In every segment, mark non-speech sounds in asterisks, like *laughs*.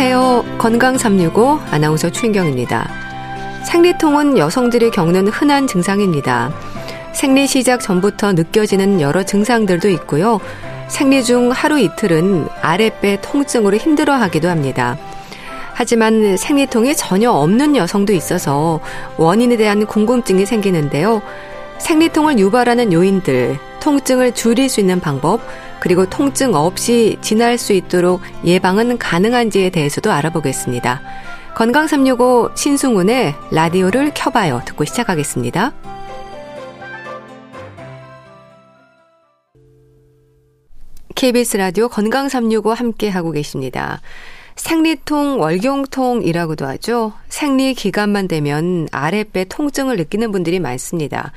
안녕하세요. 건강 365 아나운서 추인경입니다. 생리통은 여성들이 겪는 흔한 증상입니다. 생리 시작 전부터 느껴지는 여러 증상들도 있고요. 생리 중 하루 이틀은 아랫배 통증으로 힘들어 하기도 합니다. 하지만 생리통이 전혀 없는 여성도 있어서 원인에 대한 궁금증이 생기는데요. 생리통을 유발하는 요인들, 통증을 줄일 수 있는 방법, 그리고 통증 없이 지날 수 있도록 예방은 가능한지에 대해서도 알아보겠습니다. 건강 365 신승훈의 라디오를 켜봐요 듣고 시작하겠습니다. KBS 라디오 건강 365 함께 하고 계십니다. 생리통, 월경통이라고도 하죠. 생리 기간만 되면 아랫배 통증을 느끼는 분들이 많습니다.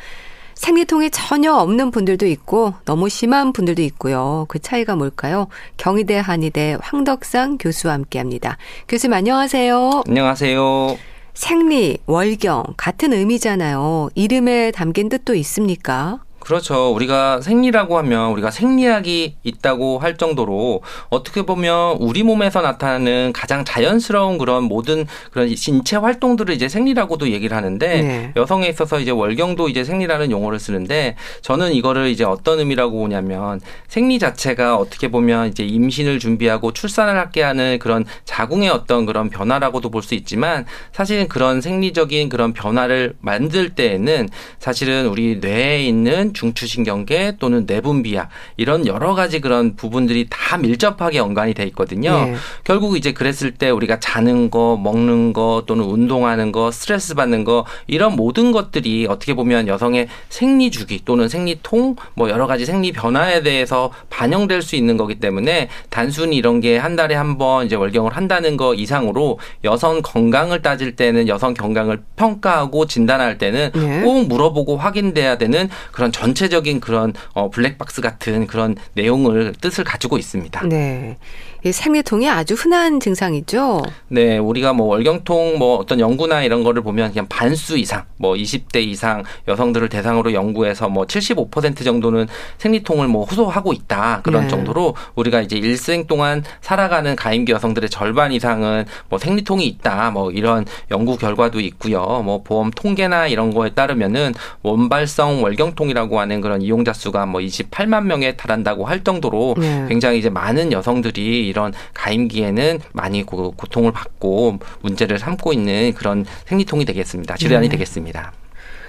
생리통이 전혀 없는 분들도 있고 너무 심한 분들도 있고요. 그 차이가 뭘까요? 경희대 한의대 황덕상 교수와 함께합니다. 교수님 안녕하세요. 안녕하세요. 생리, 월경 같은 의미잖아요. 이름에 담긴 뜻도 있습니까? 그렇죠. 우리가 생리라고 하면 우리가 생리학이 있다고 할 정도로 어떻게 보면 우리 몸에서 나타나는 가장 자연스러운 그런 모든 그런 신체 활동들을 이제 생리라고도 얘기를 하는데 네. 여성에 있어서 이제 월경도 이제 생리라는 용어를 쓰는데 저는 이거를 이제 어떤 의미라고 보냐면 생리 자체가 어떻게 보면 이제 임신을 준비하고 출산을 하게 하는 그런 자궁의 어떤 그런 변화라고도 볼 수 있지만 사실은 그런 생리적인 그런 변화를 만들 때에는 사실은 우리 뇌에 있는 중추신경계 또는 내분비약 이런 여러 가지 그런 부분들이 다 밀접하게 연관이 돼 있거든요. 네. 결국 이제 그랬을 때 우리가 자는 거, 먹는 거 또는 운동하는 거, 스트레스 받는 거 이런 모든 것들이 어떻게 보면 여성의 생리 주기 또는 생리통 뭐 여러 가지 생리 변화에 대해서 반영될 수 있는 거기 때문에 단순히 이런 게 한 달에 한 번 이제 월경을 한다는 거 이상으로 여성 건강을 따질 때는 여성 건강을 평가하고 진단할 때는 네. 꼭 물어보고 확인돼야 되는 그런 전체적인 그런 어 블랙박스 같은 그런 내용을 뜻을 가지고 있습니다. 네. 이 생리통이 아주 흔한 증상이죠. 네, 우리가 뭐 월경통 뭐 어떤 연구나 이런 거를 보면 그냥 반수 이상, 뭐 20대 이상 여성들을 대상으로 연구해서 뭐 75% 정도는 생리통을 뭐 호소하고 있다 그런 네. 정도로 우리가 이제 일생 동안 살아가는 가임기 여성들의 절반 이상은 뭐 생리통이 있다 뭐 이런 연구 결과도 있고요. 뭐 보험 통계나 이런 거에 따르면은 원발성 월경통이라고 하는 그런 이용자 수가 뭐 28만 명에 달한다고 할 정도로 네. 굉장히 이제 많은 여성들이 이런 가임기에는 많이 고 통을 받고 문제를 삼고 있는 그런 생리통이 되겠습니다. 질환이 네. 되겠습니다.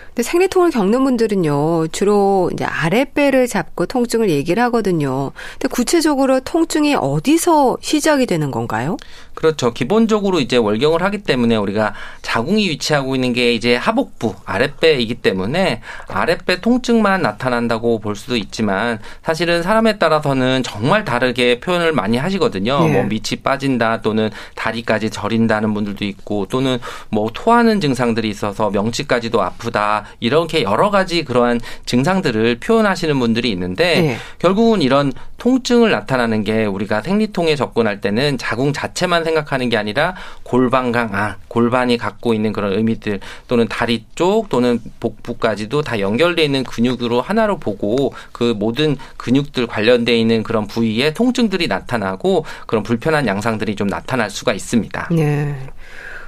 근데 생리통을 겪는 분들은요, 주로 이제 아랫배를 잡고 통증을 얘기를 하거든요. 근데 구체적으로 통증이 어디서 시작이 되는 건가요? 그렇죠. 기본적으로 이제 월경을 하기 때문에 우리가 자궁이 위치하고 있는 게 이제 하복부, 아랫배이기 때문에 아랫배 통증만 나타난다고 볼 수도 있지만 사실은 사람에 따라서는 정말 다르게 표현을 많이 하시거든요. 네. 뭐 밑이 빠진다 또는 다리까지 저린다는 분들도 있고 또는 뭐 토하는 증상들이 있어서 명치까지도 아프다 이렇게 여러 가지 그러한 증상들을 표현하시는 분들이 있는데 네. 결국은 이런 통증을 나타나는 게 우리가 생리통에 접근할 때는 자궁 자체만 생각하는 게 아니라 골반강 아 골반이 갖고 있는 그런 의미들 또는 다리 쪽 또는 복부까지도 다 연결돼 있는 근육으로 하나로 보고 그 모든 근육들 관련돼 있는 그런 부위에 통증들이 나타나고 그런 불편한 양상들이 좀 나타날 수가 있습니다. 네.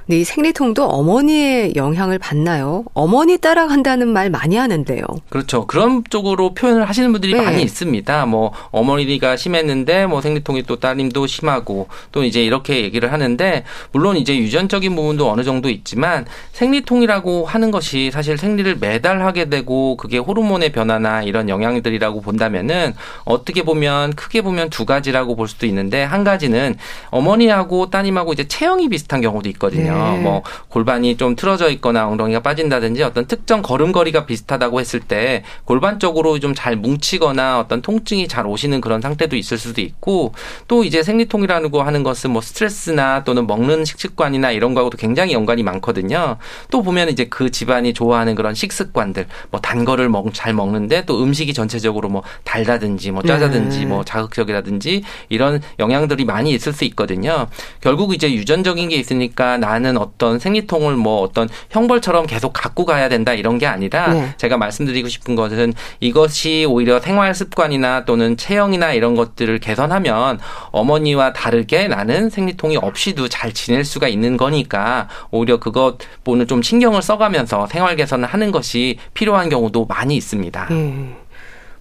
이 생리통도 어머니의 영향을 받나요? 어머니 따라간다는 말 많이 하는데요. 그렇죠. 그런 쪽으로 표현을 하시는 분들이 네. 많이 있습니다. 뭐 어머니가 심했는데 뭐 생리통이 또 따님도 심하고 또 이제 이렇게 얘기를 하는데 물론 이제 유전적인 부분도 어느 정도 있지만 생리통이라고 하는 것이 사실 생리를 매달 하게 되고 그게 호르몬의 변화나 이런 영향들이라고 본다면은 어떻게 보면 크게 보면 두 가지라고 볼 수도 있는데 한 가지는 어머니하고 따님하고 이제 체형이 비슷한 경우도 있거든요. 네. 네. 뭐 골반이 좀 틀어져 있거나 엉덩이가 빠진다든지 어떤 특정 걸음걸이가 비슷하다고 했을 때 골반 쪽으로 좀 잘 뭉치거나 어떤 통증이 잘 오시는 그런 상태도 있을 수도 있고 또 이제 생리통이라는 거 하는 것은 뭐 스트레스나 또는 먹는 식습관이나 이런 거하고도 굉장히 연관이 많거든요. 또 보면 이제 그 집안이 좋아하는 그런 식습관들 뭐 단 거를 먹, 잘 먹는데 또 음식이 전체적으로 뭐 달다든지 뭐 짜다든지 네. 뭐 자극적이라든지 이런 영향들이 많이 있을 수 있거든요. 결국 이제 유전적인 게 있으니까 나는 나는 어떤 생리통을 뭐 어떤 형벌처럼 계속 갖고 가야 된다 이런 게 아니라 네. 제가 말씀드리고 싶은 것은 이것이 오히려 생활 습관이나 또는 체형이나 이런 것들을 개선하면 어머니와 다르게 나는 생리통이 없이도 잘 지낼 수가 있는 거니까 오히려 그것 보는 좀 신경을 써가면서 생활 개선을 하는 것이 필요한 경우도 많이 있습니다. 음.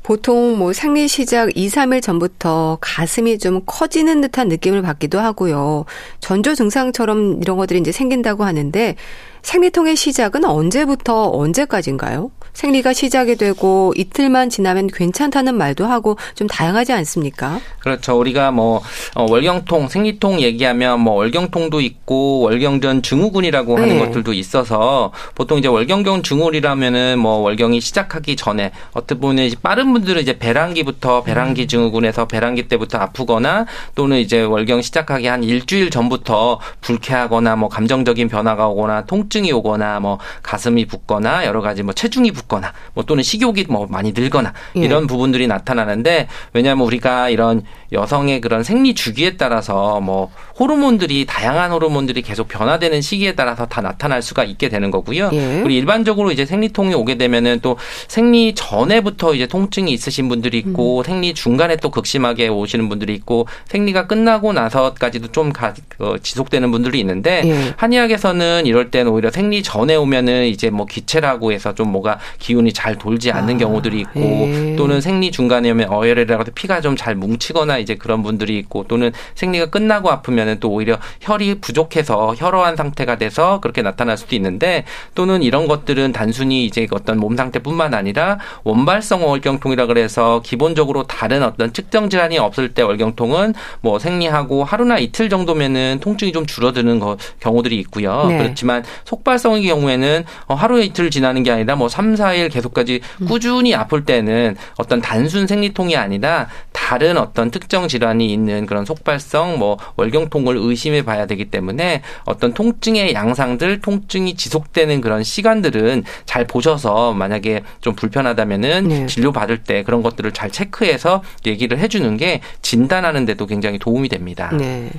보통 뭐 생리 시작 2, 3일 전부터 가슴이 좀 커지는 듯한 느낌을 받기도 하고요. 전조 증상처럼 이런 것들이 이제 생긴다고 하는데 생리통의 시작은 언제부터 언제까지인가요? 생리가 시작이 되고 이틀만 지나면 괜찮다는 말도 하고 좀 다양하지 않습니까? 그렇죠. 우리가 뭐 어, 월경통, 생리통 얘기하면 뭐 월경통도 있고 월경전 증후군이라고 하는 네. 것들도 있어서 보통 이제 월경경 증후군이라면은 뭐 월경이 시작하기 전에 어떻게 보면 빠른 분들은 이제 배란기부터 배란기 음. 증후군에서 배란기 때부터 아프거나 또는 이제 월경 시작하기 한 일주일 전부터 불쾌하거나 뭐 감정적인 변화가 오거나 통증 이 오거나 뭐 가슴이 붓거나 여러 가지 뭐 체중이 붓 붓거나 뭐 또는 식욕이 뭐 많이 늘거나 예. 이런 부분들이 나타나는데 왜냐하면 우리가 이런 여성의 그런 생리 주기에 따라서 뭐 호르몬들이 다양한 호르몬들이 계속 변화되는 시기에 따라서 다 나타날 수가 있게 되는 거고요. 예. 그리고 일반적으로 이제 생리통이 오게 되면은 또 생리 전에부터 이제 통증이 있으신 분들이 있고 음. 생리 중간에 또 극심하게 오시는 분들이 있고 생리가 끝나고 나서까지도 좀 가, 어, 지속되는 분들이 있는데 예. 한의학에서는 이럴 때는 오히려 생리 전에 오면은 이제 뭐 기체라고 해서 좀 뭐가 기운이 잘 돌지 않는 아. 경우들이 있고 예. 또는 생리 중간에 오면 어혈이라고 피가 좀 잘 뭉치거나 이제 그런 분들이 있고 또는 생리가 끝나고 아프면 은 또 오히려 혈이 부족해서 혈어한 상태가 돼서 그렇게 나타날 수도 있는데 또는 이런 것들은 단순히 이제 어떤 몸 상태뿐만 아니라 원발성 월경통이라 그래서 기본적으로 다른 어떤 측정 질환이 없을 때 월경통은 뭐 생리하고 하루나 이틀 정도면은 통증이 좀 줄어드는 거, 경우들이 있고요. 네. 그렇지만 속발성의 경우에는 어, 하루 이틀 지나는 게 아니라 뭐 3, 4일 계속까지 음. 꾸준히 아플 때는 어떤 단순 생리통이 아니라 다른 어떤 특정 질환이 있는 그런 속발성 뭐 월경통 을 의심해 봐야 되기 때문에 어떤 통증의 양상들, 통증이 지속되는 그런 시간들은 잘 보셔서 만약에 좀 불편하다면은 네. 진료 받을 때 그런 것들을 잘 체크해서 얘기를 해주는 게 진단하는 데도 굉장히 도움이 됩니다. 네.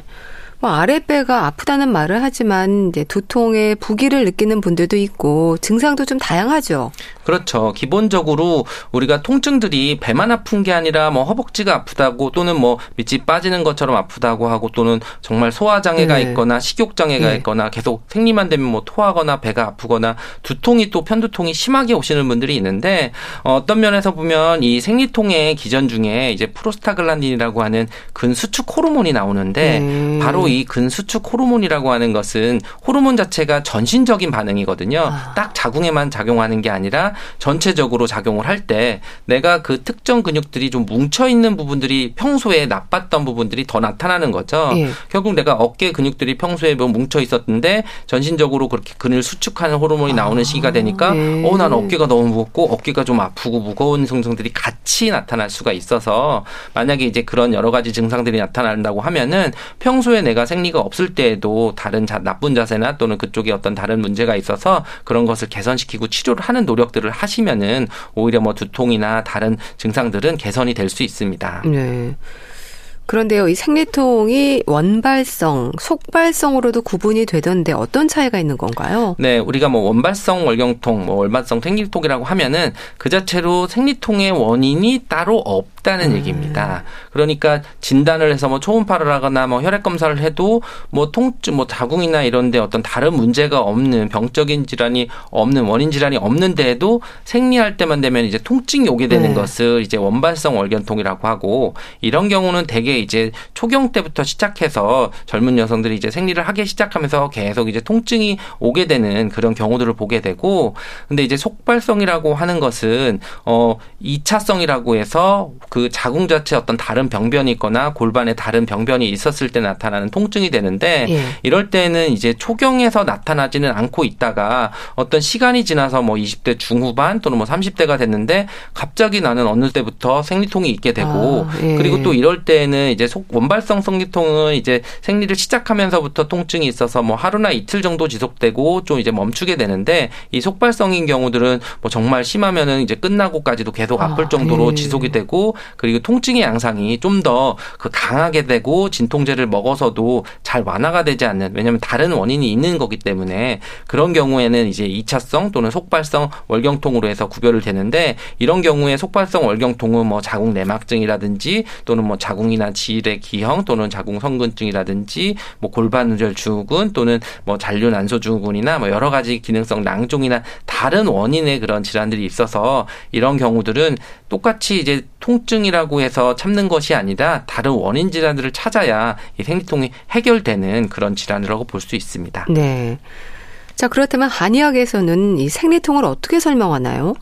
뭐 아랫배가 아프다는 말을 하지만 이제 두통에 부기를 느끼는 분들도 있고 증상도 좀 다양하죠. 그렇죠. 기본적으로 우리가 통증들이 배만 아픈 게 아니라 뭐 허벅지가 아프다고 또는 뭐 밑이 빠지는 것처럼 아프다고 하고 또는 정말 소화 장애가 네. 있거나 식욕 장애가 네. 있거나 계속 생리만 되면 뭐 토하거나 배가 아프거나 두통이 또 편두통이 심하게 오시는 분들이 있는데 어떤 면에서 보면 이 생리통의 기전 중에 이제 프로스타글란딘이라고 하는 근수축 호르몬이 나오는데 네. 바로 이 근수축 호르몬이라고 하는 것은 호르몬 자체가 전신적인 반응이거든요. 아. 딱 자궁에만 작용하는 게 아니라 전체적으로 작용을 할 때 내가 그 특정 근육들이 좀 뭉쳐 있는 부분들이 평소에 나빴던 부분들이 더 나타나는 거죠. 예. 결국 내가 어깨 근육들이 평소에 뭐 뭉쳐 있었는데 전신적으로 그렇게 근을 수축하는 호르몬이 아. 나오는 시기가 되니까 네. 어, 난 어깨가 너무 무겁고 어깨가 좀 아프고 무거운 증상들이 같이 나타날 수가 있어서 만약에 이제 그런 여러 가지 증상들이 나타난다고 하면은 평소에 내가 생리가 없을 때에도 다른 자, 나쁜 자세나 또는 그쪽에 어떤 다른 문제가 있어서 그런 것을 개선시키고 치료를 하는 노력들을 하시면은 오히려 뭐 두통이나 다른 증상들은 개선이 될 수 있습니다. 네. 그런데요, 이 생리통이 원발성, 속발성으로도 구분이 되던데 어떤 차이가 있는 건가요? 네, 우리가 뭐 원발성 월경통, 뭐 원발성 생리통이라고 하면은 그 자체로 생리통의 원인이 따로 없 있다는 음. 얘기입니다. 그러니까 진단을 해서 뭐 초음파를 하거나 뭐 혈액 검사를 해도 뭐 통증, 뭐 자궁이나 이런데 어떤 다른 문제가 없는 병적인 질환이 없는 원인 질환이 없는데도 생리할 때만 되면 이제 통증이 오게 되는 네. 것을 이제 원발성 월견통이라고 하고 이런 경우는 대개 이제 초경 때부터 시작해서 젊은 여성들이 이제 생리를 하기 시작하면서 계속 이제 통증이 오게 되는 그런 경우들을 보게 되고 근데 이제 속발성이라고 하는 것은 어 2차성이라고 해서 그 자궁 자체 어떤 다른 병변이 있거나 골반에 다른 병변이 있었을 때 나타나는 통증이 되는데 예. 이럴 때는 이제 초경에서 나타나지는 않고 있다가 어떤 시간이 지나서 뭐 20대 중후반 또는 뭐 30대가 됐는데 갑자기 나는 어느 때부터 생리통이 있게 되고 아, 예. 그리고 또 이럴 때는 경우에는 이제 속 원발성 생리통은 이제 생리를 시작하면서부터 통증이 있어서 뭐 하루나 이틀 정도 지속되고 좀 이제 멈추게 되는데 이 속발성인 경우들은 뭐 정말 심하면은 이제 끝나고까지도 계속 아플 정도로 아, 지속이 되고 그리고 통증의 양상이 좀 더 그 강하게 되고 진통제를 먹어서도 잘 완화가 되지 않는 왜냐하면 다른 원인이 있는 거기 때문에 그런 경우에는 이제 2차성 또는 속발성 월경통으로 해서 구별을 되는데 이런 경우에 속발성 월경통은 뭐 자궁 내막증이라든지 또는 뭐 자궁이나 지뢰 기형 또는 자궁 성근증이라든지 뭐 골반우절 증후군 또는 뭐 잔류 난소 증후군이나 뭐 여러 가지 기능성 낭종이나 다른 원인의 그런 질환들이 있어서 이런 경우들은 똑같이 이제 통증이라고 해서 참는 것이 아니라 다른 원인 질환들을 찾아야 이 생리통이 해결되는 그런 질환이라고 볼 수 있습니다. 네. 자, 그렇다면 한의학에서는 이 생리통을 어떻게 설명하나요?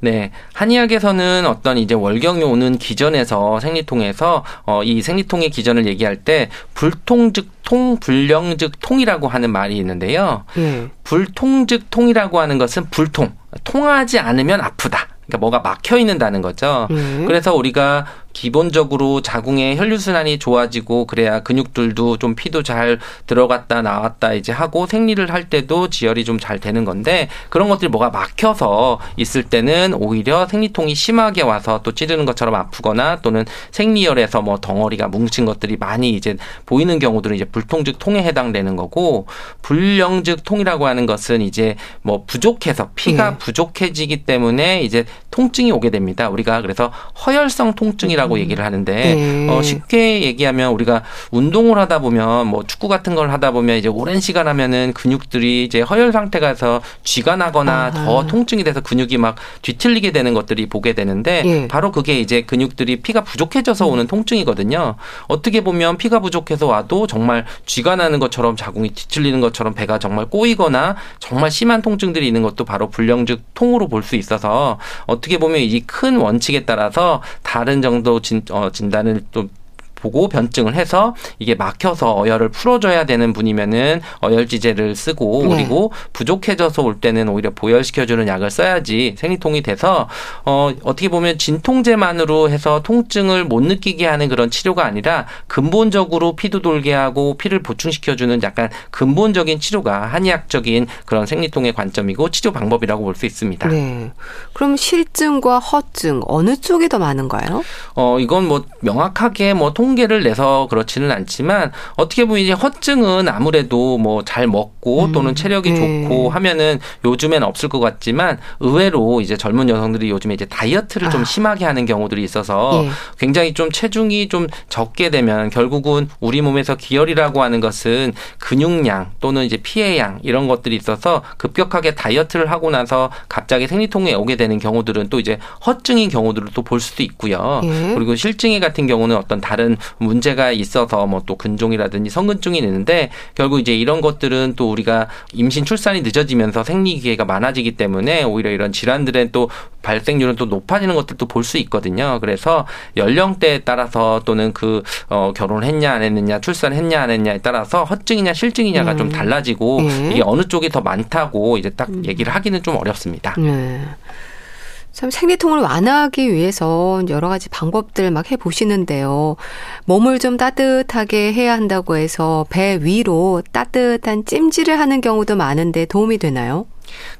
네. 한의학에서는 어떤 이제 월경이 오는 기전에서 생리통에서 어, 이 생리통의 기전을 얘기할 때 불통 즉 통, 불령 즉 통이라고 하는 말이 있는데요. 예. 불통 즉 통이라고 하는 것은 불통. 통하지 않으면 아프다. 그러니까 뭐가 막혀 있는다는 거죠. 음. 그래서 우리가 기본적으로 자궁의 혈류순환이 좋아지고 그래야 근육들도 좀 피도 잘 들어갔다 나왔다 이제 하고 생리를 할 때도 지혈이 좀 잘 되는 건데 그런 것들이 뭐가 막혀서 있을 때는 오히려 생리통이 심하게 와서 또 찌르는 것처럼 아프거나 또는 생리혈에서 뭐 덩어리가 뭉친 것들이 많이 이제 보이는 경우들은 이제 불통즉 통에 해당되는 거고 불령즉 통이라고 하는 것은 이제 뭐 부족해서 피가 네. 부족해지기 때문에 이제 통증이 오게 됩니다. 우리가 그래서 허혈성 통증이라고 라고 음. 얘기를 하는데 네. 어, 쉽게 얘기하면 우리가 운동을 하다 보면 뭐 축구 같은 걸 하다 보면 이제 오랜 시간 하면은 근육들이 이제 허혈 상태가서 쥐가 나거나 아하. 더 통증이 돼서 근육이 막 뒤틀리게 되는 것들이 보게 되는데 네. 바로 그게 이제 근육들이 피가 부족해져서 음. 오는 통증이거든요. 어떻게 보면 피가 부족해서 와도 정말 쥐가 나는 것처럼 자궁이 뒤틀리는 것처럼 배가 정말 꼬이거나 정말 심한 통증들이 있는 것도 바로 불령즉 통으로 볼 수 있어서 어떻게 보면 이 큰 원칙에 따라서 다른 정도 진, 어, 진단을 또 보고 변증을 해서 이게 막혀서 어혈을 풀어줘야 되는 분이면은 어혈지제를 쓰고 네. 그리고 부족해져서 올 때는 오히려 보혈시켜주는 약을 써야지 생리통이 돼서 어 어떻게 보면 진통제만으로 해서 통증을 못 느끼게 하는 그런 치료가 아니라 근본적으로 피도 돌게 하고 피를 보충시켜주는 약간 근본적인 치료가 한의학적인 그런 생리통의 관점이고 치료 방법이라고 볼 수 있습니다. 네. 그럼 실증과 허증 어느 쪽이 더 많은가요? 어 이건 뭐 명확하게 뭐 통, 통계를 내서 그렇지는 않지만 어떻게 보면 이제 허증은 아무래도 뭐 잘 먹고 음, 또는 체력이 네. 좋고 하면은 요즘엔 없을 것 같지만 의외로 이제 젊은 여성들이 요즘에 이제 다이어트를 아. 좀 심하게 하는 경우들이 있어서 예. 굉장히 좀 체중이 좀 적게 되면 결국은 우리 몸에서 기혈이라고 하는 것은 근육량 또는 이제 피해량 이런 것들이 있어서 급격하게 다이어트를 하고 나서 갑자기 생리통에 오게 되는 경우들은 또 이제 허증인 경우들을 또 볼 수도 있고요. 예. 그리고 실증이 같은 경우는 어떤 다른 문제가 있어서 뭐 또 근종이라든지 성근증이 있는데 결국 이제 이런 것들은 또 우리가 임신 출산이 늦어지면서 생리 기회가 많아지기 때문에 오히려 이런 질환들의 또 발생률은 또 높아지는 것들도 볼 수 있거든요. 그래서 연령대에 따라서 또는 그 어, 결혼했냐 안 했느냐 출산했냐 안 했냐에 따라서 허증이냐 실증이냐가 음. 좀 달라지고 네. 이게 어느 쪽이 더 많다고 이제 딱 음. 얘기를 하기는 좀 어렵습니다. 네. 참 생리통을 완화하기 위해서 여러 가지 방법들 막 해보시는데요. 몸을 좀 따뜻하게 해야 한다고 해서 배 위로 따뜻한 찜질을 하는 경우도 많은데 도움이 되나요?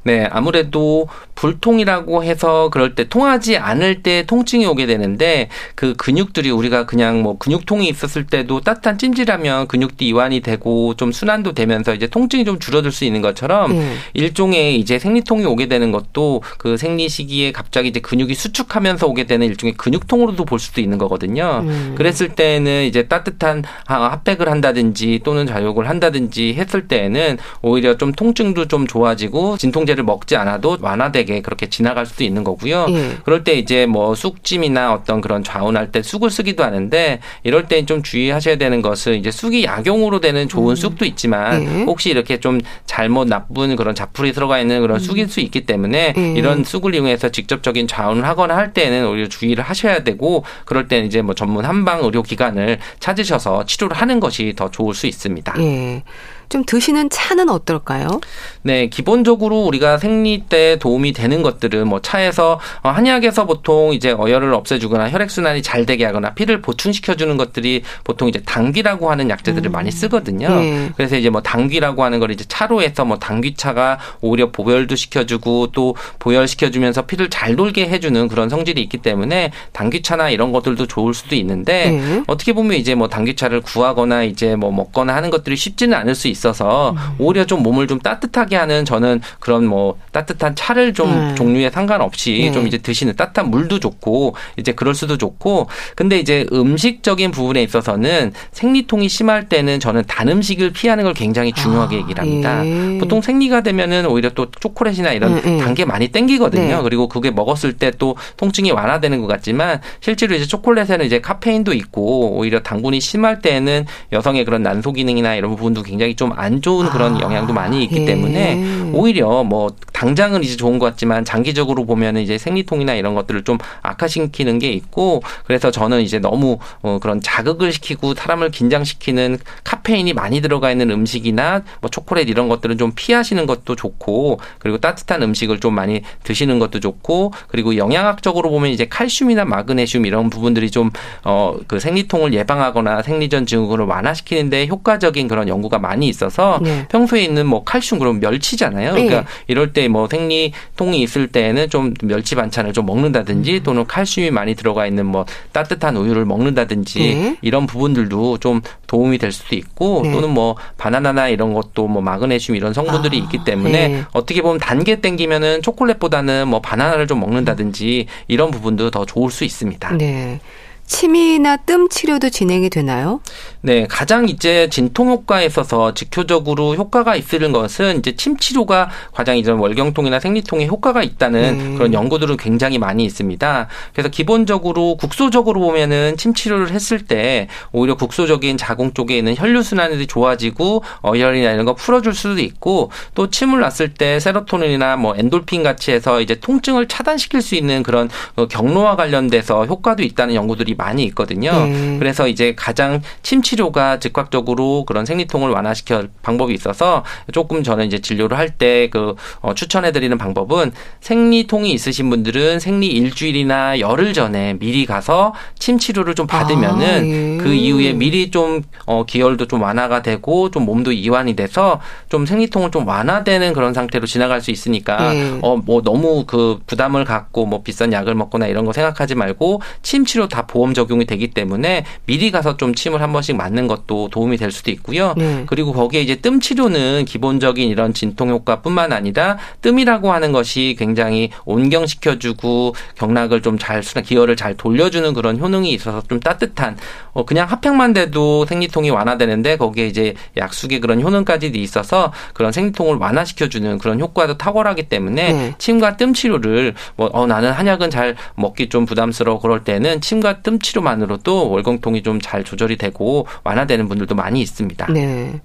네, 아무래도 불통이라고 해서 그럴 때 통하지 않을 때 통증이 오게 되는데 그 근육들이 우리가 그냥 뭐 근육통이 있었을 때도 따뜻한 찜질하면 근육도 이완이 되고 좀 순환도 되면서 이제 통증이 좀 줄어들 수 있는 것처럼 음. 일종의 이제 생리통이 오게 되는 것도 그 생리 시기에 갑자기 이제 근육이 수축하면서 오게 되는 일종의 근육통으로도 볼 수도 있는 거거든요. 음. 그랬을 때는 이제 따뜻한 핫팩을 한다든지 또는 자욕을 한다든지 했을 때에는 오히려 좀 통증도 좀 좋아지고 진통제를 먹지 않아도 완화되게 그렇게 지나갈 수도 있는 거고요. 예. 그럴 때 이제 뭐 쑥찜이나 어떤 그런 좌운할 때 쑥을 쓰기도 하는데 이럴 때 좀 주의하셔야 되는 것은 이제 쑥이 약용으로 되는 좋은 음. 쑥도 있지만 예. 혹시 이렇게 좀 잘못 나쁜 그런 자풀이 들어가 있는 그런 음. 쑥일 수 있기 때문에 예. 이런 쑥을 이용해서 직접적인 좌운을 하거나 할 때는 오히려 주의를 하셔야 되고 그럴 때는 이제 뭐 전문 한방 의료 기관을 찾으셔서 치료를 하는 것이 더 좋을 수 있습니다. 예. 좀 드시는 차는 어떨까요? 네, 기본적으로 우리가 생리 때 도움이 되는 것들은 뭐 차에서 어, 한약에서 보통 이제 어혈을 없애주거나 혈액 순환이 잘 되게 하거나 피를 보충시켜 주는 것들이 보통 이제 당귀라고 하는 약재들을 음. 많이 쓰거든요. 네. 그래서 이제 뭐 당귀라고 하는 걸 이제 차로 해서 뭐 당귀차가 오히려 보혈도 시켜주고 또 보혈시켜 주면서 피를 잘 돌게 해주는 그런 성질이 있기 때문에 당귀차나 이런 것들도 좋을 수도 있는데 네. 어떻게 보면 이제 뭐 당귀차를 구하거나 이제 뭐 먹거나 하는 것들이 쉽지는 않을 수 있어 서 음. 오히려 좀 몸을 좀 따뜻하게 하는 저는 그런 뭐 따뜻한 차를 좀 네. 종류에 상관없이 네. 좀 이제 드시는 따뜻한 물도 좋고 이제 그럴 수도 좋고 근데 이제 음식적인 부분에 있어서는 생리통이 심할 때는 저는 단 음식을 피하는 걸 굉장히 중요하게 아, 얘기를 합니다. 예. 보통 생리가 되면은 오히려 또 초콜릿이나 이런 예, 예. 단게 많이 땡기거든요. 네. 그리고 그게 먹었을 때 또 통증이 완화되는 것 같지만 실제로 이제 초콜릿에는 이제 카페인도 있고 오히려 당분이 심할 때는 여성의 그런 난소 기능이나 이런 부분도 굉장히 좀안 좋은 그런 아, 영향도 많이 있기 예. 때문에 오히려 뭐 당장은 이제 좋은 것 같지만 장기적으로 보면은 이제 생리통이나 이런 것들을 좀 악화시키는 게 있고 그래서 저는 이제 너무 어 그런 자극을 시키고 사람을 긴장시키는 카페인이 많이 들어가 있는 음식이나 뭐 초콜릿 이런 것들은 좀 피하시는 것도 좋고 그리고 따뜻한 음식을 좀 많이 드시는 것도 좋고 그리고 영양학적으로 보면 이제 칼슘이나 마그네슘 이런 부분들이 좀 어 그 생리통을 예방하거나 생리전 증후군을 완화시키는데 효과적인 그런 연구가 많이 있어 서 네. 평소에 있는 뭐 칼슘 그럼 멸치잖아요. 그러니까 네. 이럴 때 뭐 생리통이 있을 때는 좀 멸치 반찬을 좀 먹는다든지 음. 또는 칼슘이 많이 들어가 있는 뭐 따뜻한 우유를 먹는다든지 네. 이런 부분들도 좀 도움이 될 수도 있고 네. 또는 뭐 바나나나 이런 것도 뭐 마그네슘 이런 성분들이 아, 있기 때문에 네. 어떻게 보면 단계 땡기면은 초콜릿보다는 뭐 바나나를 좀 먹는다든지 이런 부분도 더 좋을 수 있습니다. 네. 침이나 뜸 치료도 진행이 되나요? 네, 가장 이제 진통 효과에 있어서 직효적으로 효과가 있는 것은 이제 침 치료가 가장 이제 월경통이나 생리통에 효과가 있다는 음. 그런 연구들은 굉장히 많이 있습니다. 그래서 기본적으로 국소적으로 보면은 침 치료를 했을 때 오히려 국소적인 자궁 쪽에 있는 혈류 순환이 좋아지고 어혈이나 이런 거 풀어줄 수도 있고 또 침을 놨을 때 세로토닌이나 뭐 엔돌핀 같이 해서 이제 통증을 차단시킬 수 있는 그런 어, 경로와 관련돼서 효과도 있다는 연구들이 많이 있거든요. 음. 그래서 이제 가장 침 치료가 즉각적으로 그런 생리통을 완화시켜 방법이 있어서 조금 저는 이제 진료를 할 때 그 어, 추천해드리는 방법은 생리통이 있으신 분들은 생리 일주일이나 열흘 전에 미리 가서 침 치료를 좀 받으면은 아, 예. 그 이후에 미리 좀 어, 기혈도 좀 완화가 되고 좀 몸도 이완이 돼서 좀 생리통을 좀 완화되는 그런 상태로 지나갈 수 있으니까 예. 어뭐 너무 그 부담을 갖고 뭐 비싼 약을 먹거나 이런 거 생각하지 말고 침 치료 다 보험 보험 적용이 되기 때문에 미리 가서 좀 침을 한 번씩 맞는 것도 도움이 될 수도 있고요. 네. 그리고 거기에 이제 뜸 치료는 기본적인 이런 진통 효과뿐만 아니라 뜸이라고 하는 것이 굉장히 온경시켜주고 경락을 좀잘 순환 기혈을 잘 돌려주는 그런 효능이 있어서 좀 따뜻한 어 그냥 핫팩만 돼도 생리통이 완화되는데 거기에 이제 약숙의 그런 효능까지 있어서 그런 생리통을 완화시켜주는 그런 효과도 탁월하기 때문에 네. 침과 뜸 치료를 뭐 어 나는 한약은 잘 먹기 좀 부담스러워 그럴 때는 침과 뜸 치료만으로도 월경통이 좀 잘 조절이 되고 완화되는 분들도 많이 있습니다. 네.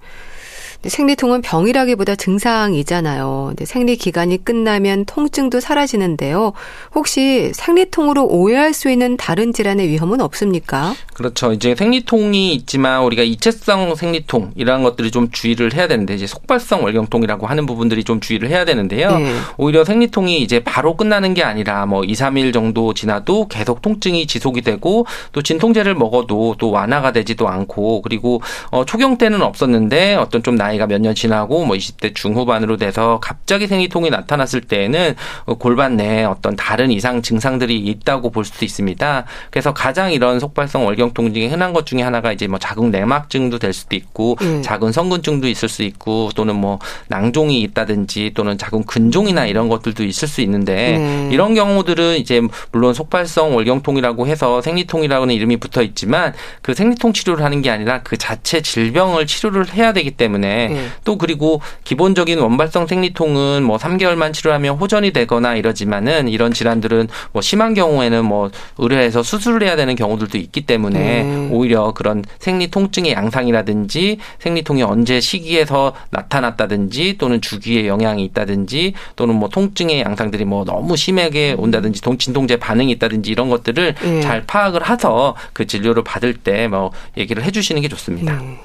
생리통은 병이라기보다 증상이잖아요. 근데 생리 기간이 끝나면 통증도 사라지는데요. 혹시 생리통으로 오해할 수 있는 다른 질환의 위험은 없습니까? 그렇죠. 이제 생리통이 있지만 우리가 이체성 생리통 이런 것들이 좀 주의를 해야 되는데 이제 속발성 월경통이라고 하는 부분들이 좀 주의를 해야 되는데요. 네. 오히려 생리통이 이제 바로 끝나는 게 아니라 뭐 2, 3일 정도 지나도 계속 통증이 지속이 되고 또 진통제를 먹어도 또 완화가 되지도 않고 그리고 어 초경 때는 없었는데 어떤 좀 나이 나이가 몇 년 지나고 뭐 20대 중후반으로 돼서 갑자기 생리통이 나타났을 때에는 골반 내에 어떤 다른 이상 증상들이 있다고 볼 수도 있습니다. 그래서 가장 이런 속발성 월경통 중에 흔한 것 중에 하나가 이제 뭐 자궁 내막증도 될 수도 있고 음. 자궁 성근증도 있을 수 있고 또는 뭐 낭종이 있다든지 또는 자궁 근종이나 이런 것들도 있을 수 있는데 음. 이런 경우들은 이제 물론 속발성 월경통이라고 해서 생리통이라고는 이름이 붙어 있지만 그 생리통 치료를 하는 게 아니라 그 자체 질병을 치료를 해야 되기 때문에 네. 또 그리고 기본적인 원발성 생리통은 뭐 3개월만 치료하면 호전이 되거나 이러지만은 이런 질환들은 뭐 심한 경우에는 뭐 의뢰해서 수술을 해야 되는 경우들도 있기 때문에 음. 오히려 그런 생리 통증의 양상이라든지 생리통이 언제 시기에서 나타났다든지 또는 주기에 영향이 있다든지 또는 뭐 통증의 양상들이 뭐 너무 심하게 온다든지 진통제 반응이 있다든지 이런 것들을 음. 잘 파악을 해서 그 진료를 받을 때 뭐 얘기를 해주시는 게 좋습니다. 음.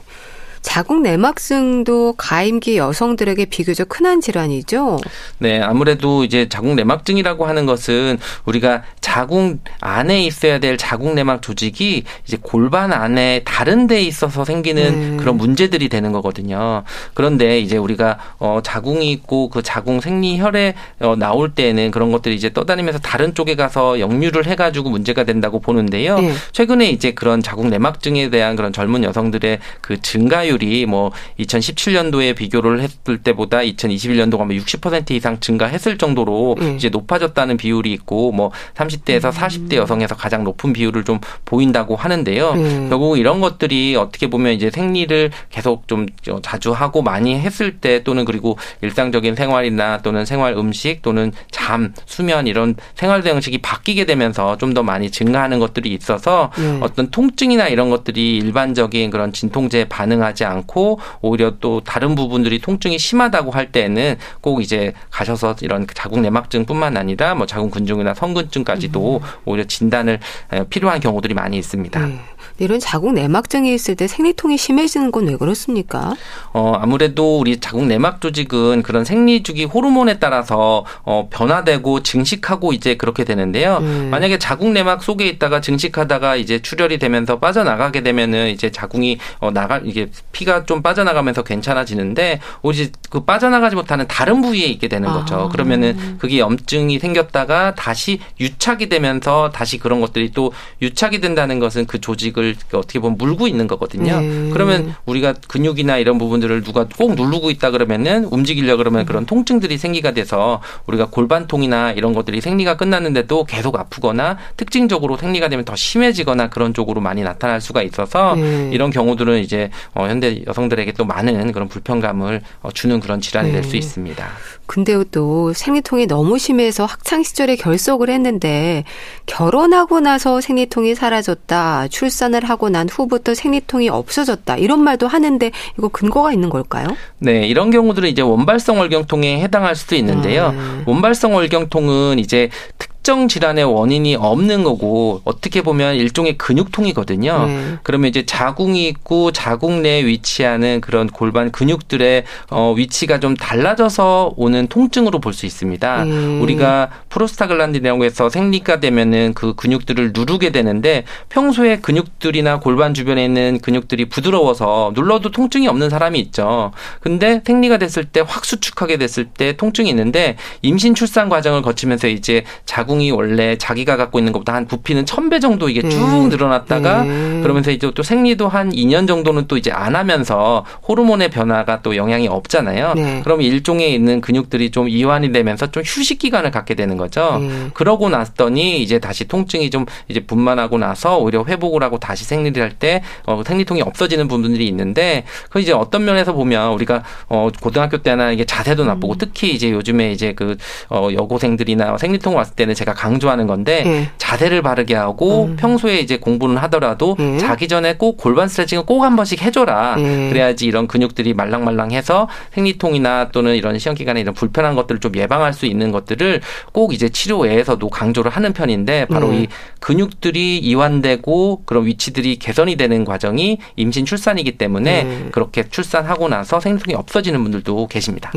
자궁 내막증도 가임기 여성들에게 비교적 흔한 질환이죠. 네, 아무래도 이제 자궁 내막증이라고 하는 것은 우리가 자궁 안에 있어야 될 자궁 내막 조직이 이제 골반 안에 다른 데 있어서 생기는 음. 그런 문제들이 되는 거거든요. 그런데 이제 우리가 어 자궁이 있고 그 자궁 생리 혈에 어 나올 때는 그런 것들이 이제 떠다니면서 다른 쪽에 가서 역류를 해 가지고 문제가 된다고 보는데요. 네. 최근에 이제 그런 자궁 내막증에 대한 그런 젊은 여성들의 그 증가율 증가율이 뭐 2017년도에 비교를 했을 때보다 2021년도가 뭐 60% 이상 증가했을 정도로 음. 이제 높아졌다는 비율이 있고 뭐 30대에서 음. 40대 여성에서 가장 높은 비율을 좀 보인다고 하는데요. 음. 결국 이런 것들이 어떻게 보면 이제 생리를 계속 좀 자주 하고 많이 했을 때 또는 그리고 일상적인 생활이나 또는 생활 음식 또는 잠, 수면 이런 생활 방식이 바뀌게 되면서 좀 더 많이 증가하는 것들이 있어서 음. 어떤 통증이나 이런 것들이 일반적인 그런 진통제에 반응하 지 않고 오히려 또 다른 부분들이 통증이 심하다고 할 때는 꼭 이제 가셔서 이런 자궁 내막증뿐만 아니라 뭐 자궁 근종이나 성근증까지도 음. 오히려 진단을 필요한 경우들이 많이 있습니다. 네. 이런 자궁 내막증이 있을 때 생리통이 심해지는 건 왜 그렇습니까? 어, 아무래도 우리 자궁 내막 조직은 그런 생리 주기 호르몬에 따라서 어, 변화되고 증식하고 이제 그렇게 되는데요. 음. 만약에 자궁 내막 속에 있다가 증식하다가 이제 출혈이 되면서 빠져나가게 되면은 이제 자궁이 어, 나가 이게 피가 좀 빠져나가면서 괜찮아지는데 오직 그 빠져나가지 못하는 다른 부위에 있게 되는 거죠. 아. 그러면은 그게 염증이 생겼다가 다시 유착이 되면서 다시 그런 것들이 또 유착이 된다는 것은 그 조직을 근육을 어떻게 보면 물고 있는 거거든요. 네. 그러면 우리가 근육이나 이런 부분들을 누가 꼭 누르고 있다 그러면은 움직이려 그러면 음. 그런 통증들이 생기가 돼서 우리가 골반통이나 이런 것들이 생리가 끝났는데도 계속 아프거나 특징적으로 생리가 되면 더 심해지거나 그런 쪽으로 많이 나타날 수가 있어서 네. 이런 경우들은 이제 어, 현대 여성들에게 또 많은 그런 불편감을 어, 주는 그런 질환이 네. 될수 있습니다. 근데 또 생리통이 너무 심해서 학창 시절에 결석을 했는데 결혼하고 나서 생리통이 사라졌다. 출산을 하고 난 후부터 생리통이 없어졌다. 이런 말도 하는데 이거 근거가 있는 걸까요? 네, 이런 경우들은 이제 원발성 월경통에 해당할 수도 있는데요. 아, 네. 원발성 월경통은 이제 특 특정 질환의 원인이 없는 거고 어떻게 보면 일종의 근육통이거든요. 네. 그러면 이제 자궁이 있고 자궁 내에 위치하는 그런 골반 근육들의 어 위치가 좀 달라져서 오는 통증으로 볼 수 있습니다. 음. 우리가 프로스타글란딘이라고 해서 생리가 되면은 그 근육들을 누르게 되는데 평소에 근육들이나 골반 주변에 있는 근육들이 부드러워서 눌러도 통증이 없는 사람이 있죠. 근데 생리가 됐을 때 확 수축하게 됐을 때 통증이 있는데 임신 출산 과정을 거치면서 이제 자궁 자궁이 원래 자기가 갖고 있는 것보다 한 부피는 천 배 정도 이게 쭉 음. 늘어났다가 음. 그러면서 이제 또 생리도 한 2년 정도는 또 이제 안 하면서 호르몬의 변화가 또 영향이 없잖아요. 네. 그러면 일종에 있는 근육들이 좀 이완이 되면서 좀 휴식 기간을 갖게 되는 거죠. 음. 그러고 났더니 이제 다시 통증이 좀 이제 분만하고 나서 오히려 회복을 하고 다시 생리를 할 때 어, 생리통이 없어지는 부분들이 있는데 그 이제 어떤 면에서 보면 우리가 어, 고등학교 때나 이게 자세도 나쁘고 음. 특히 이제 요즘에 이제 그 어, 여고생들이나 생리통 왔을 때는 제가 강조하는 건데 네. 자세를 바르게 하고 음. 평소에 이제 공부는 하더라도 네. 자기 전에 꼭 골반 스트레칭을 꼭 한 번씩 해줘라. 네. 그래야지 이런 근육들이 말랑말랑해서 생리통이나 또는 이런 시험 기간에 이런 불편한 것들을 좀 예방할 수 있는 것들을 꼭 이제 치료 외에서도 강조를 하는 편인데 바로 이 근육들이 이완되고 그런 위치들이 개선이 되는 과정이 임신 출산이기 때문에 그렇게 출산하고 나서 생리통이 없어지는 분들도 계십니다.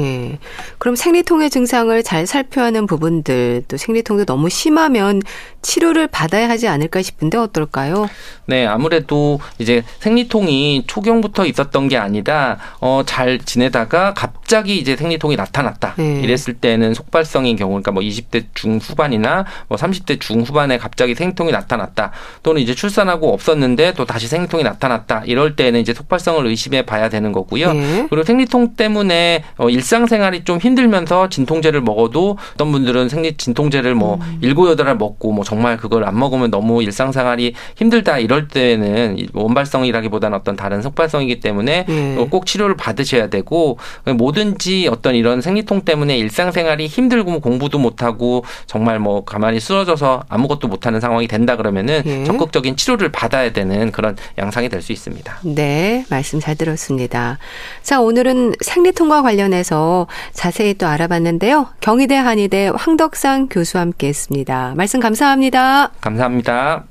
그럼 생리통의 증상을 잘 살펴야 하는 부분들 또 생리통도 너무 심하면 치료를 받아야 하지 않을까 싶은데 어떨까요? 네, 아무래도 이제 생리통이 초경부터 있었던 게 아니라 어, 잘 지내다가 갑자기 이제 생리통이 나타났다. 네. 이랬을 때는 속발성인 경우, 그러니까 뭐 20대 중후반이나 뭐 30대 중후반에 갑자기 생리통이 나타났다. 또는 이제 출산하고 없었는데 또 다시 생리통이 나타났다. 이럴 때는 이제 속발성을 의심해 봐야 되는 거고요. 네. 그리고 생리통 때문에 어, 일상생활이 좀 힘들면서 진통제를 먹어도 어떤 분들은 생리 진통제를 뭐 음. 일곱 여덟 알 먹고 뭐 정말 그걸 안 먹으면 너무 일상생활이 힘들다 이럴 때는 원발성이라기보다는 어떤 다른 속발성이기 때문에 음. 꼭 치료를 받으셔야 되고 뭐든지 어떤 이런 생리통 때문에 일상생활이 힘들고 뭐 공부도 못하고 정말 뭐 가만히 쓰러져서 아무것도 못하는 상황이 된다 그러면은 음. 적극적인 치료를 받아야 되는 그런 양상이 될 수 있습니다. 네, 말씀 잘 들었습니다. 자, 오늘은 생리통과 관련해서 자세히 또 알아봤는데요. 경희대 한의대 황덕상 교수와 함께 했습니다. 말씀 감사합니다. 감사합니다.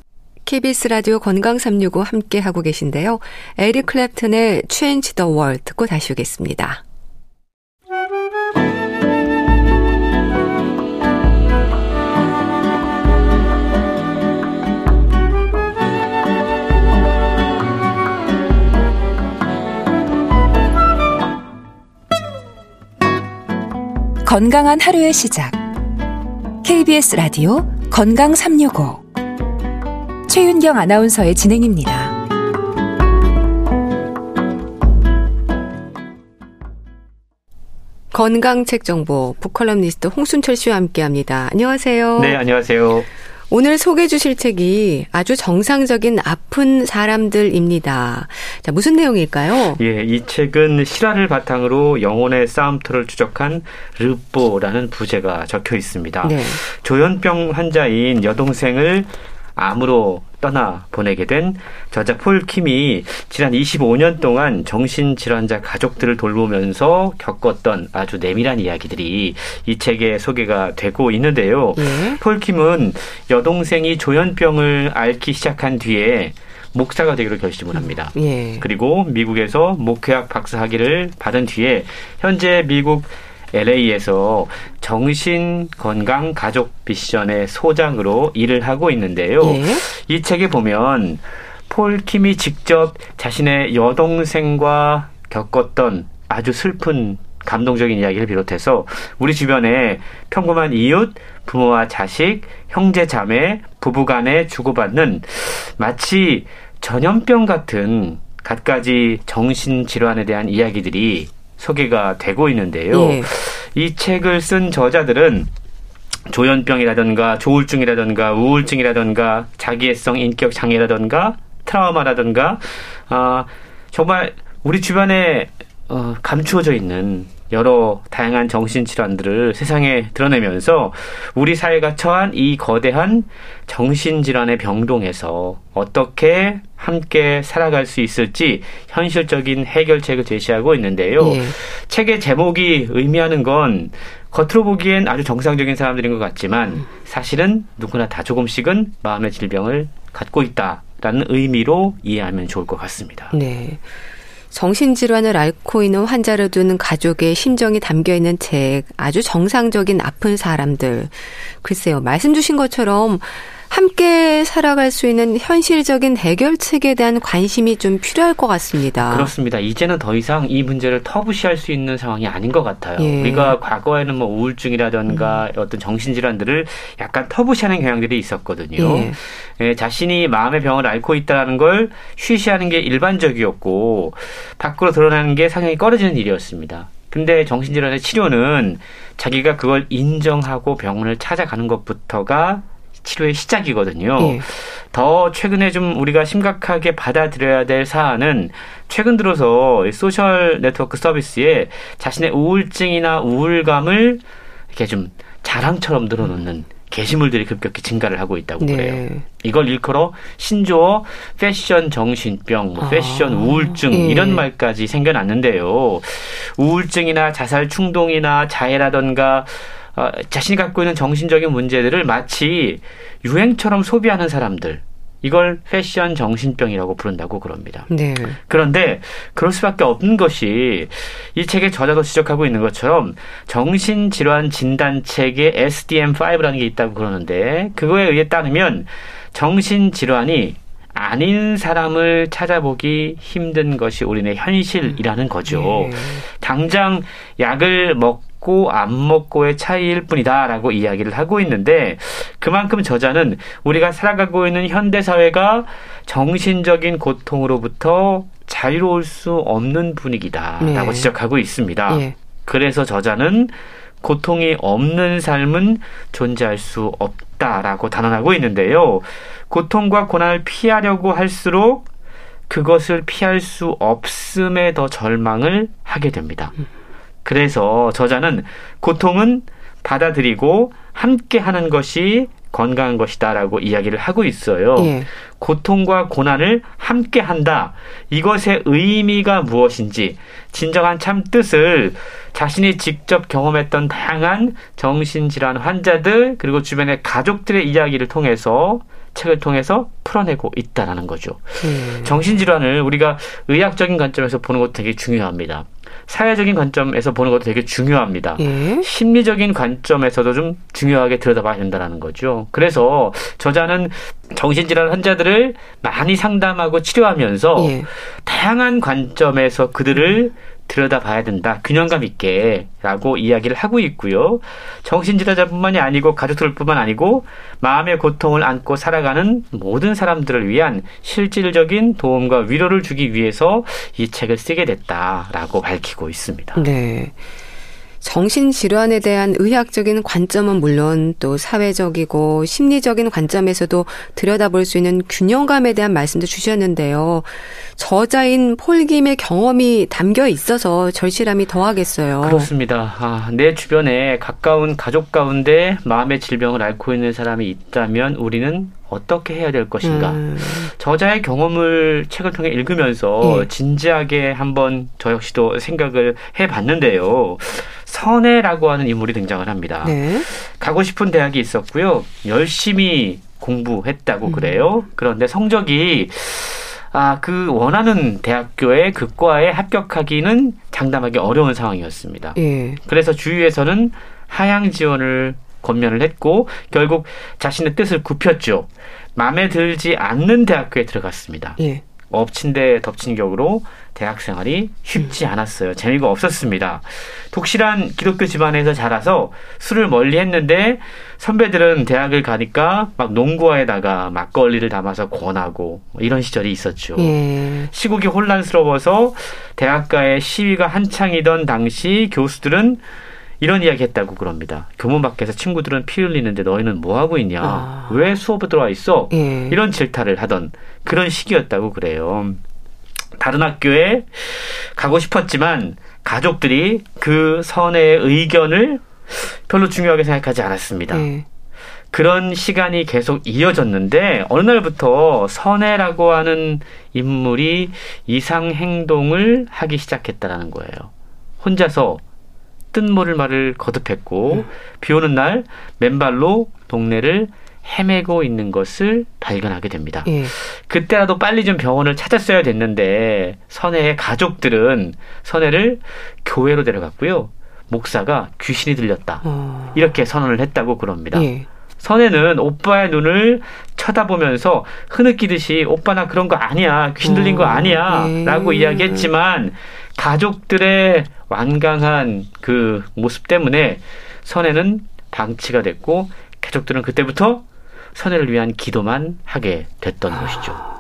KBS 라디오 건강 365 함께 하고 계신데요. 에릭 클랩튼의 Change the World 듣고 다시 오겠습니다. 건강한 하루의 시작. KBS 라디오 건강 365. 최윤경 아나운서의 진행입니다. 건강 책 정보 북컬럼니스트 홍순철 씨와 함께합니다. 안녕하세요. 네, 안녕하세요. 오늘 소개해 주실 책이 아주 정상적인 아픈 사람들입니다. 자, 무슨 내용일까요? 예, 이 책은 실화를 바탕으로 영혼의 싸움터를 추적한 르뽀라는 부제가 적혀 있습니다. 네. 조현병 환자인 여동생을 암으로 떠나 보내게 된 저자 폴 킴이 지난 25년 동안 정신질환자 가족들을 돌보면서 겪었던 아주 내밀한 이야기들이 이 책에 소개가 되고 있는데요. 예. 폴 킴은 여동생이 조현병을 앓기 시작한 뒤에 목사가 되기로 결심을 합니다. 예. 그리고 미국에서 목회학 박사 학위를 받은 뒤에 현재 미국 LA에서 정신 건강 가족 미션의 소장으로 일을 하고 있는데요. 예. 이 책에 보면 폴 킴이 직접 자신의 여동생과 겪었던 아주 슬픈 감동적인 이야기를 비롯해서 우리 주변에 평범한 이웃, 부모와 자식, 형제 자매, 부부 간에 주고받는 마치 전염병 같은 갖가지 정신질환에 대한 이야기들이 소개가 되고 있는데요. 예. 이 책을 쓴 저자들은 조현병이라든가 조울증이라든가 우울증이라든가 자기애성 인격 장애라든가 트라우마라든가 아 정말 우리 주변에 어, 감추어져 있는 여러 다양한 정신질환들을 세상에 드러내면서 우리 사회가 처한 이 거대한 정신질환의 병동에서 어떻게 함께 살아갈 수 있을지 현실적인 해결책을 제시하고 있는데요. 예. 책의 제목이 의미하는 건 겉으로 보기엔 아주 정상적인 사람들인 것 같지만 사실은 누구나 다 조금씩은 마음의 질병을 갖고 있다라는 의미로 이해하면 좋을 것 같습니다. 네. 정신질환을 앓고 있는 환자를 두는 가족의 심정이 담겨 있는 책, 아주 정상적인 아픈 사람들. 글쎄요, 말씀 주신 것처럼 함께 살아갈 수 있는 현실적인 해결책에 대한 관심이 좀 필요할 것 같습니다. 그렇습니다. 이제는 더 이상 이 문제를 터부시할 수 있는 상황이 아닌 것 같아요. 예. 우리가 과거에는 뭐 우울증이라든가 음. 어떤 정신질환들을 약간 터부시하는 경향들이 있었거든요. 예. 예, 자신이 마음의 병을 앓고 있다는 걸 쉬쉬하는 게 일반적이었고 밖으로 드러나는 게 상당히 꺼려지는 일이었습니다. 근데 정신질환의 치료는 자기가 그걸 인정하고 병원을 찾아가는 것부터가 치료의 시작이거든요. 예. 더 최근에 좀 우리가 심각하게 받아들여야 될 사안은 최근 들어서 소셜 네트워크 서비스에 자신의 우울증이나 우울감을 이렇게 좀 자랑처럼 늘어놓는 게시물들이 급격히 증가를 하고 있다고 네. 그래요. 이걸 일컬어 신조어 패션 정신병, 뭐 아, 패션 우울증 예. 이런 말까지 생겨났는데요. 우울증이나 자살 충동이나 자해라던가 어, 자신이 갖고 있는 정신적인 문제들을 마치 유행처럼 소비하는 사람들 이걸 패션 정신병이라고 부른다고 그럽니다. 네. 그런데 그럴 수밖에 없는 것이 이 책의 저자도 지적하고 있는 것처럼 정신질환 진단책에 SDM5라는 게 있다고 그러는데 그거에 의해 따르면 정신질환이 아닌 사람을 찾아보기 힘든 것이 우리네 현실이라는 거죠. 네. 당장 약을 먹 먹고 안 먹고의 차이일 뿐이다라고 이야기를 하고 있는데 그만큼 저자는 우리가 살아가고 있는 현대 사회가 정신적인 고통으로부터 자유로울 수 없는 분위기다라고 네. 지적하고 있습니다. 네. 그래서 저자는 고통이 없는 삶은 존재할 수 없다라고 단언하고 있는데요. 고통과 고난을 피하려고 할수록 그것을 피할 수 없음에 더 절망을 하게 됩니다. 음. 그래서 저자는 고통은 받아들이고 함께 하는 것이 건강한 것이다라고 이야기를 하고 있어요. 예. 고통과 고난을 함께 한다. 이것의 의미가 무엇인지 진정한 참 뜻을 자신이 직접 경험했던 다양한 정신질환 환자들 그리고 주변의 가족들의 이야기를 통해서 책을 통해서 풀어내고 있다라는 거죠. 음. 정신질환을 우리가 의학적인 관점에서 보는 것도 되게 중요합니다. 사회적인 관점에서 보는 것도 되게 중요합니다. 예. 심리적인 관점에서도 좀 중요하게 들여다봐야 된다는 거죠. 그래서 저자는 정신질환 환자들을 많이 상담하고 치료하면서 예. 다양한 관점에서 그들을 들여다봐야 된다. 균형감 있게라고 이야기를 하고 있고요. 정신질환자뿐만이 아니고 가족들뿐만 아니고 마음의 고통을 안고 살아가는 모든 사람들을 위한 실질적인 도움과 위로를 주기 위해서 이 책을 쓰게 됐다라고 밝히고 있습니다. 네. 정신질환에 대한 의학적인 관점은 물론 또 사회적이고 심리적인 관점에서도 들여다볼 수 있는 균형감에 대한 말씀도 주셨는데요. 저자인 폴김의 경험이 담겨 있어서 절실함이 더하겠어요. 그렇습니다. 아, 내 주변에 가까운 가족 가운데 마음의 질병을 앓고 있는 사람이 있다면 우리는 어떻게 해야 될 것인가. 음. 저자의 경험을 책을 통해 읽으면서 예. 진지하게 한번 저 역시도 생각을 해 봤는데요. 선혜라고 하는 인물이 등장을 합니다. 네. 가고 싶은 대학이 있었고요. 열심히 공부했다고 음. 그래요. 그런데 성적이 아, 그 원하는 대학교에 그 과에 합격하기는 장담하기 어려운 상황이었습니다. 예. 그래서 주위에서는 하향 지원을 권면을 했고 결국 자신의 뜻을 굽혔죠. 마음에 들지 않는 대학교에 들어갔습니다. 예. 엎친 데 덮친 격으로 대학 생활이 쉽지 음. 않았어요. 재미가 없었습니다. 독실한 기독교 집안에서 자라서 술을 멀리 했는데 선배들은 대학을 가니까 막 농구화에다가 막걸리를 담아서 권하고 이런 시절이 있었죠. 예. 시국이 혼란스러워서 대학가의 시위가 한창이던 당시 교수들은 이런 이야기 했다고 그럽니다. 교문 밖에서 친구들은 피 흘리는데 너희는 뭐 하고 있냐? 아. 왜 수업에 들어와 있어? 예. 이런 질타를 하던 그런 시기였다고 그래요. 다른 학교에 가고 싶었지만 가족들이 그 선의 의견을 별로 중요하게 생각하지 않았습니다. 예. 그런 시간이 계속 이어졌는데 어느 날부터 선혜라고 하는 인물이 이상 행동을 하기 시작했다라는 거예요. 혼자서 뜻 모를 말을 거듭했고 음. 비 오는 날 맨발로 동네를 헤매고 있는 것을 발견하게 됩니다. 예. 그때라도 빨리 좀 병원을 찾았어야 됐는데 선혜의 가족들은 선혜를 교회로 데려갔고요. 목사가 귀신이 들렸다. 어. 이렇게 선언을 했다고 그럽니다. 예. 선혜는 오빠의 눈을 쳐다보면서 흐느끼듯이 오빠 나 그런 거 아니야. 귀신 들린 거 어. 아니야. 예. 라고 이야기했지만 가족들의 완강한 그 모습 때문에 선혜는 방치가 됐고 가족들은 그때부터 선혜를 위한 기도만 하게 됐던 아. 것이죠.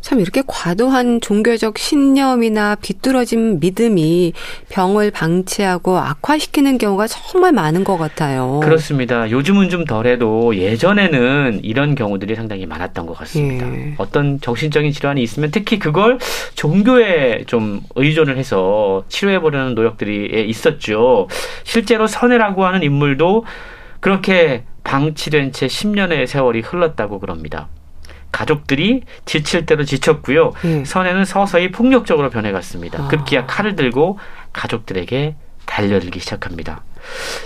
참 이렇게 과도한 종교적 신념이나 비뚤어진 믿음이 병을 방치하고 악화시키는 경우가 정말 많은 것 같아요. 그렇습니다. 요즘은 좀 덜해도 예전에는 이런 경우들이 상당히 많았던 것 같습니다. 예. 어떤 정신적인 질환이 있으면 특히 그걸 종교에 좀 의존을 해서 치료해 보려는 노력들이 있었죠. 실제로 선혜라고 하는 인물도 그렇게 방치된 채 10년의 세월이 흘렀다고 그럽니다. 가족들이 지칠 대로 지쳤고요. 음. 선혜는 서서히 폭력적으로 변해갔습니다. 아. 급기야 칼을 들고 가족들에게 달려들기 시작합니다.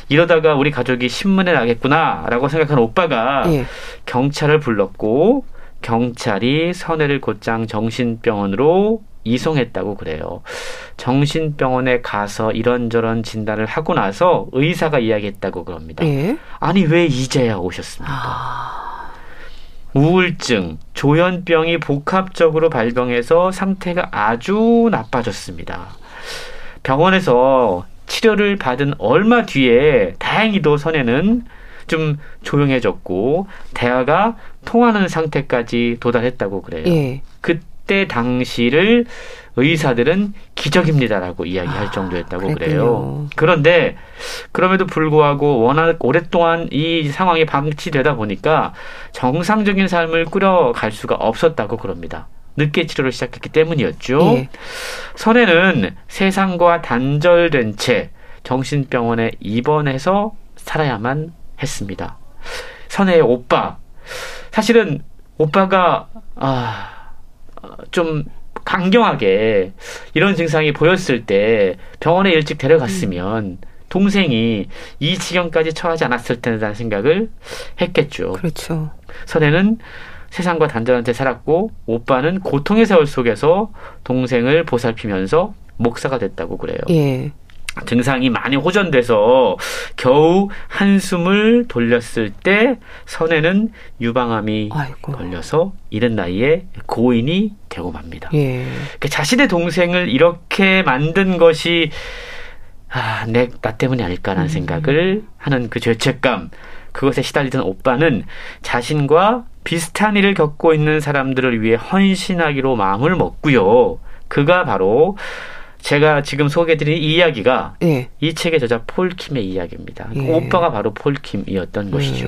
이러다가 우리 가족이 신문에 나겠구나라고 생각한 오빠가 예. 경찰을 불렀고 경찰이 선혜를 곧장 정신병원으로 이송했다고 그래요. 정신병원에 가서 이런저런 진단을 하고 나서 의사가 이야기했다고 그럽니다. 예? 아니 왜 이제야 오셨습니까? 아... 우울증, 조현병이 복합적으로 발병해서 상태가 아주 나빠졌습니다. 병원에서 치료를 받은 얼마 뒤에 다행히도 선에는 좀 조용해졌고 대화가 통하는 상태까지 도달했다고 그래요. 예. 그때 당시를 의사들은 기적입니다라고 이야기할 아, 정도였다고 그 그래요. 그런데 그럼에도 불구하고 워낙 오랫동안 이 상황이 방치되다 보니까 정상적인 삶을 꾸려갈 수가 없었다고 그럽니다. 늦게 치료를 시작했기 때문이었죠. 예. 선혜는 세상과 단절된 채 정신병원에 입원해서 살아야만 했습니다. 선혜의 오빠. 사실은 오빠가 아, 좀 강경하게 이런 증상이 보였을 때 병원에 일찍 데려갔으면 음. 동생이 이 지경까지 처하지 않았을 텐데라는 생각을 했겠죠. 그렇죠. 선혜는 세상과 단절한 채 살았고 오빠는 고통의 세월 속에서 동생을 보살피면서 목사가 됐다고 그래요. 예. 증상이 많이 호전돼서 겨우 한숨을 돌렸을 때 선혜는 유방암이 아이고. 걸려서 이른 나이에 고인이 되고 맙니다. 예. 그러니까 자신의 동생을 이렇게 만든 것이 아, 내, 나 때문이 아닐까라는 음. 생각을 하는 그 죄책감, 그것에 시달리던 오빠는 자신과 비슷한 일을 겪고 있는 사람들을 위해 헌신하기로 마음을 먹고요. 그가 바로 제가 지금 소개드린 이 이야기가 예. 이 책의 저자 폴킴의 이야기입니다. 예. 오빠가 바로 폴킴이었던 예. 것이죠.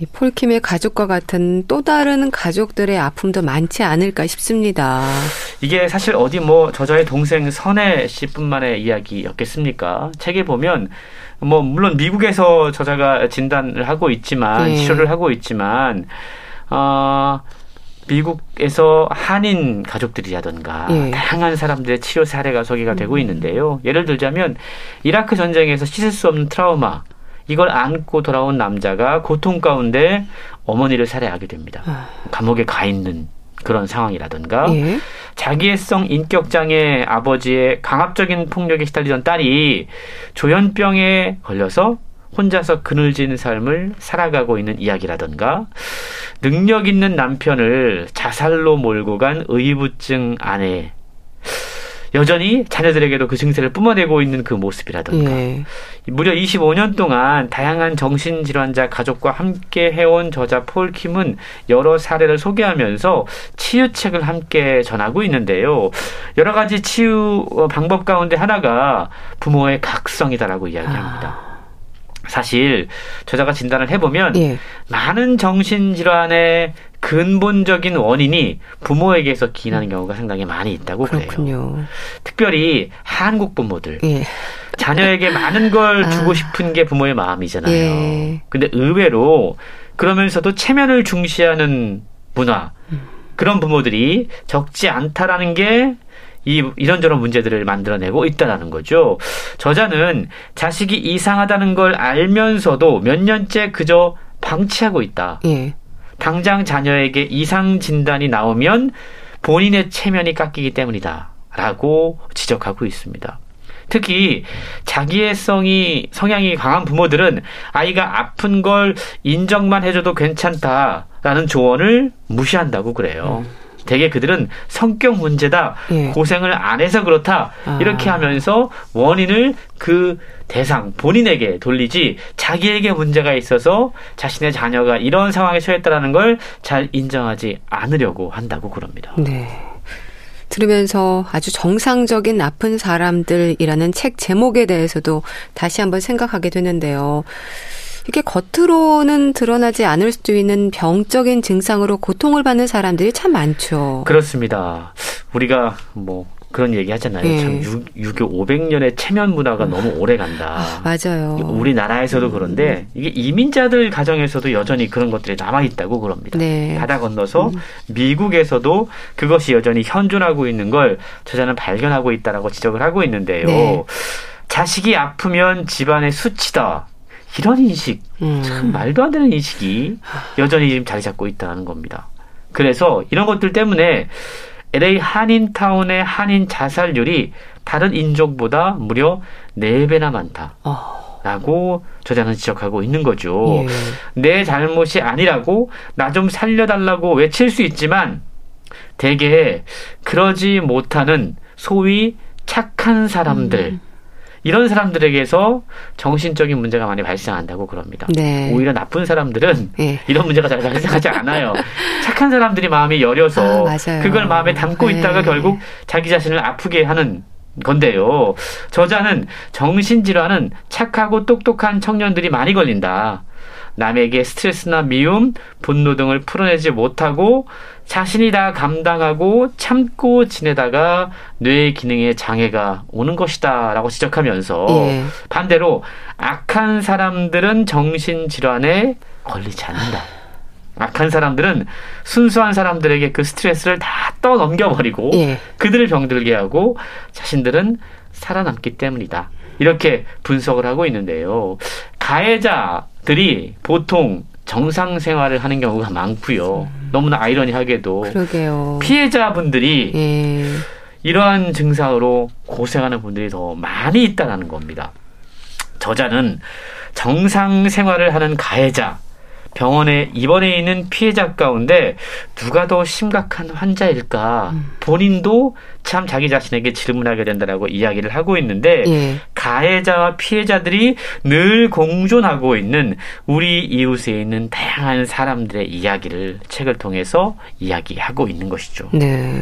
이 폴킴의 가족과 같은 또 다른 가족들의 아픔도 많지 않을까 싶습니다. 이게 사실 어디 뭐 저자의 동생 선혜 씨뿐만의 이야기였겠습니까? 책에 보면 뭐 물론 미국에서 저자가 진단을 하고 있지만 예. 치료를 하고 있지만 어 미국에서 한인 가족들이라던가 예. 다양한 사람들의 치료 사례가 소개가 음. 되고 있는데요. 예를 들자면 이라크 전쟁에서 씻을 수 없는 트라우마 이걸 안고 돌아온 남자가 고통 가운데 어머니를 살해하게 됩니다. 아. 감옥에 가 있는 그런 상황이라든가 예. 자기애성 인격장애 아버지의 강압적인 폭력에 시달리던 딸이 조현병에 걸려서 혼자서 그늘진 삶을 살아가고 있는 이야기라든가 능력 있는 남편을 자살로 몰고 간 의부증 아내 여전히 자녀들에게도 그 증세를 뿜어내고 있는 그 모습이라든가 예. 무려 25년 동안 다양한 정신질환자 가족과 함께 해온 저자 폴 킴은 여러 사례를 소개하면서 치유책을 함께 전하고 있는데요. 여러 가지 치유 방법 가운데 하나가 부모의 각성이다라고 이야기합니다. 아. 사실 저자가 진단을 해보면 예. 많은 정신질환의 근본적인 원인이 부모에게서 기인하는 경우가 상당히 많이 있다고 그렇군요. 그래요. 특별히 한국 부모들. 예. 자녀에게 많은 걸 아. 주고 싶은 게 부모의 마음이잖아요. 예. 근데 의외로 그러면서도 체면을 중시하는 문화. 음. 그런 부모들이 적지 않다라는 게 이, 이런저런 문제들을 만들어내고 있다라는 거죠. 저자는 자식이 이상하다는 걸 알면서도 몇 년째 그저 방치하고 있다. 예. 당장 자녀에게 이상 진단이 나오면 본인의 체면이 깎이기 때문이다. 라고 지적하고 있습니다. 특히 자기의 성이 성향이 강한 부모들은 아이가 아픈 걸 인정만 해줘도 괜찮다라는 조언을 무시한다고 그래요. 음. 대개 그들은 성격 문제다, 예. 고생을 안 해서 그렇다 아. 이렇게 하면서 원인을 그 대상 본인에게 돌리지 자기에게 문제가 있어서 자신의 자녀가 이런 상황에 처했다라는 걸 잘 인정하지 않으려고 한다고 그럽니다. 네. 들으면서 아주 정상적인 나쁜 사람들이라는 책 제목에 대해서도 다시 한번 생각하게 되는데요. 이게 겉으로는 드러나지 않을 수도 있는 병적인 증상으로 고통을 받는 사람들이 참 많죠. 그렇습니다. 우리가 뭐 그런 얘기 하잖아요. 예. 참 유, 교 500년의 체면 문화가 음. 너무 오래 간다. 아, 맞아요. 우리나라에서도 음. 그런데 이게 이민자들 가정에서도 여전히 그런 것들이 남아 있다고 그럽니다. 네. 바다 건너서 음. 미국에서도 그것이 여전히 현존하고 있는 걸 저자는 발견하고 있다라고 지적을 하고 있는데요. 네. 자식이 아프면 집안의 수치다. 이런 인식, 음. 참 말도 안 되는 인식이 여전히 지금 자리 잡고 있다는 겁니다. 그래서 이런 것들 때문에 LA 한인타운의 한인 자살률이 다른 인종보다 무려 4배나 많다. 어. 라고 저자는 지적하고 있는 거죠. 예. 내 잘못이 아니라고 나 좀 살려달라고 외칠 수 있지만 대개 그러지 못하는 소위 착한 사람들, 음. 이런 사람들에게서 정신적인 문제가 많이 발생한다고 그럽니다. 네. 오히려 나쁜 사람들은 네. 이런 문제가 잘 발생하지 않아요. *laughs* 착한 사람들이 마음이 여려서 아, 그걸 마음에 담고 네. 있다가 결국 자기 자신을 아프게 하는 건데요. 저자는 정신질환은 착하고 똑똑한 청년들이 많이 걸린다. 남에게 스트레스나 미움, 분노 등을 풀어내지 못하고 자신이 다 감당하고 참고 지내다가 뇌 기능에 장애가 오는 것이다 라고 지적하면서 예. 반대로 악한 사람들은 정신 질환에 걸리지 않는다. 악한 사람들은 순수한 사람들에게 그 스트레스를 다 떠넘겨버리고 예. 그들을 병들게 하고 자신들은 살아남기 때문이다. 이렇게 분석을 하고 있는데요. 가해자들이 보통 정상 생활을 하는 경우가 많고요. 너무나 아이러니하게도 그러게요. 피해자분들이 예. 이러한 증상으로 고생하는 분들이 더 많이 있다는 겁니다. 저자는 정상 생활을 하는 가해자, 병원에 입원해 있는 피해자 가운데 누가 더 심각한 환자일까 음. 본인도 참 자기 자신에게 질문하게 된다라고 이야기를 하고 있는데 예. 가해자와 피해자들이 늘 공존하고 있는 우리 이웃에 있는 다양한 사람들의 이야기를 책을 통해서 이야기하고 있는 것이죠. 네.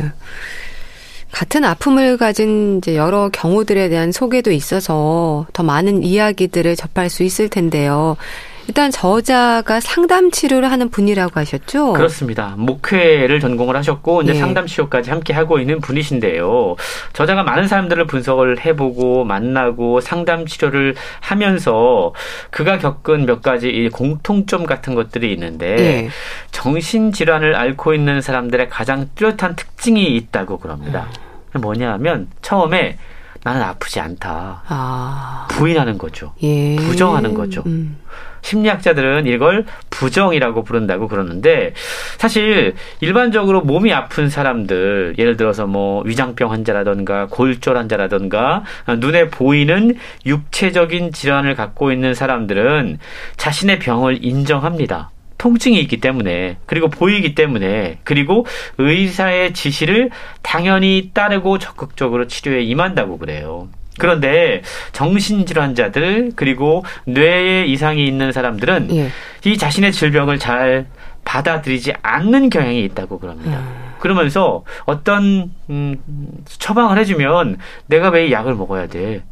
같은 아픔을 가진 이제 여러 경우들에 대한 소개도 있어서 더 많은 이야기들을 접할 수 있을 텐데요. 일단 저자가 상담 치료를 하는 분이라고 하셨죠? 그렇습니다. 목회를 전공을 하셨고 이제 예. 상담 치료까지 함께 하고 있는 분이신데요. 저자가 많은 사람들을 분석을 해보고 만나고 상담 치료를 하면서 그가 겪은 몇 가지 공통점 같은 것들이 있는데 예. 정신 질환을 앓고 있는 사람들의 가장 뚜렷한 특징이 있다고 그럽니다. 음. 뭐냐하면 처음에 나는 아프지 않다. 아. 부인하는 거죠. 예. 부정하는 거죠. 음. 심리학자들은 이걸 부정이라고 부른다고 그러는데 사실 일반적으로 몸이 아픈 사람들 예를 들어서 뭐 위장병 환자라던가 골절 환자라던가 눈에 보이는 육체적인 질환을 갖고 있는 사람들은 자신의 병을 인정합니다. 통증이 있기 때문에 그리고 보이기 때문에 그리고 의사의 지시를 당연히 따르고 적극적으로 치료에 임한다고 그래요. 그런데 정신질환자들 그리고 뇌에 이상이 있는 사람들은 예. 이 자신의 질병을 잘 받아들이지 않는 경향이 있다고 그럽니다. 음. 그러면서 어떤 음, 처방을 해주면 내가 왜 약을 먹어야 돼?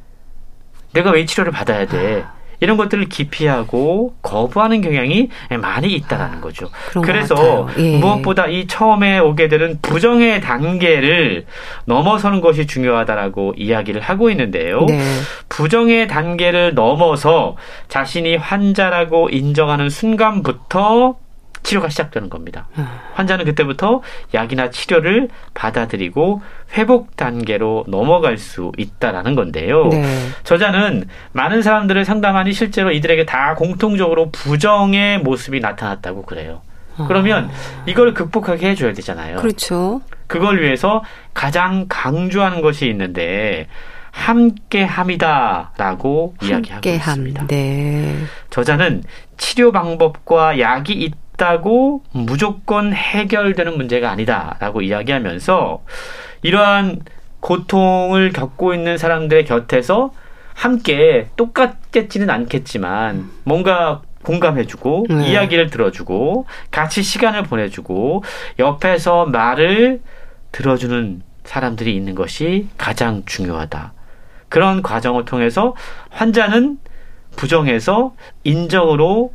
내가 왜 치료를 받아야 돼? 아. 이런 것들을 기피하고 거부하는 경향이 많이 있다라는 아, 거죠. 그래서 예. 무엇보다 이 처음에 오게 되는 부정의 단계를 넘어서는 것이 중요하다라고 이야기를 하고 있는데요. 네. 부정의 단계를 넘어서 자신이 환자라고 인정하는 순간부터 치료가 시작되는 겁니다. 아. 환자는 그때부터 약이나 치료를 받아들이고 회복 단계로 넘어갈 수 있다라는 건데요. 네. 저자는 많은 사람들을 상담하니 실제로 이들에게 다 공통적으로 부정의 모습이 나타났다고 그래요. 아. 그러면 이걸 극복하게 해줘야 되잖아요. 그렇죠. 그걸 위해서 가장 강조하는 것이 있는데 함께함이다라고 이야기하고 있습니다. 네. 저자는 치료 방법과 약이 있 있다고 무조건 해결되는 문제가 아니다라고 이야기하면서 이러한 고통을 겪고 있는 사람들의 곁에서 함께 똑같겠지는 않겠지만 뭔가 공감해주고 네. 이야기를 들어주고 같이 시간을 보내주고 옆에서 말을 들어주는 사람들이 있는 것이 가장 중요하다. 그런 과정을 통해서 환자는 부정해서 인정으로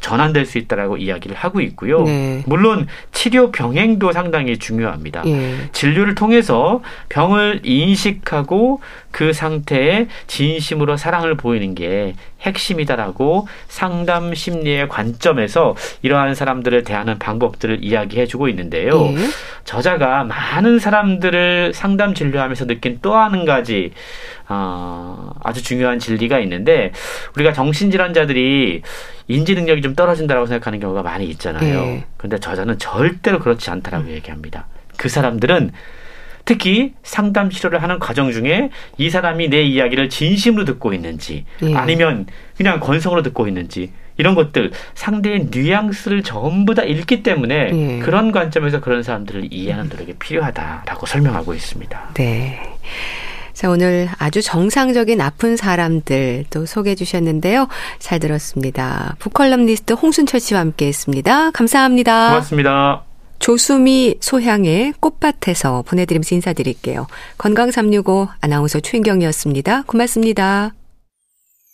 전환될 수 있다라고 이야기를 하고 있고요. 네. 물론 치료 병행도 상당히 중요합니다. 예. 진료를 통해서 병을 인식하고 그 상태에 진심으로 사랑을 보이는 게 핵심이다라고 상담 심리의 관점에서 이러한 사람들을 대하는 방법들을 이야기해주고 있는데요. 예. 저자가 많은 사람들을 상담 진료하면서 느낀 또 한 가지 어, 아주 중요한 진리가 있는데 우리가 정신질환자들이 인지 능력이 좀 떨어진다라고 생각하는 경우가 많이 있잖아요. 네. 근데 저자는 절대로 그렇지 않다라고 음. 얘기합니다. 그 사람들은 특히 상담 치료를 하는 과정 중에 이 사람이 내 이야기를 진심으로 듣고 있는지 네. 아니면 그냥 건성으로 듣고 있는지 이런 것들 상대의 뉘앙스를 전부 다 읽기 때문에 네. 그런 관점에서 그런 사람들을 이해하는 노력이 필요하다라고 설명하고 있습니다. 네. 자, 오늘 아주 정상적인 아픈 사람들 또 소개해 주셨는데요. 잘 들었습니다. 북컬럼니스트 홍순철 씨와 함께 했습니다. 감사합니다. 고맙습니다. 조수미 소향의 꽃밭에서 보내드리면서 인사드릴게요. 건강365 아나운서 최인경이었습니다. 고맙습니다.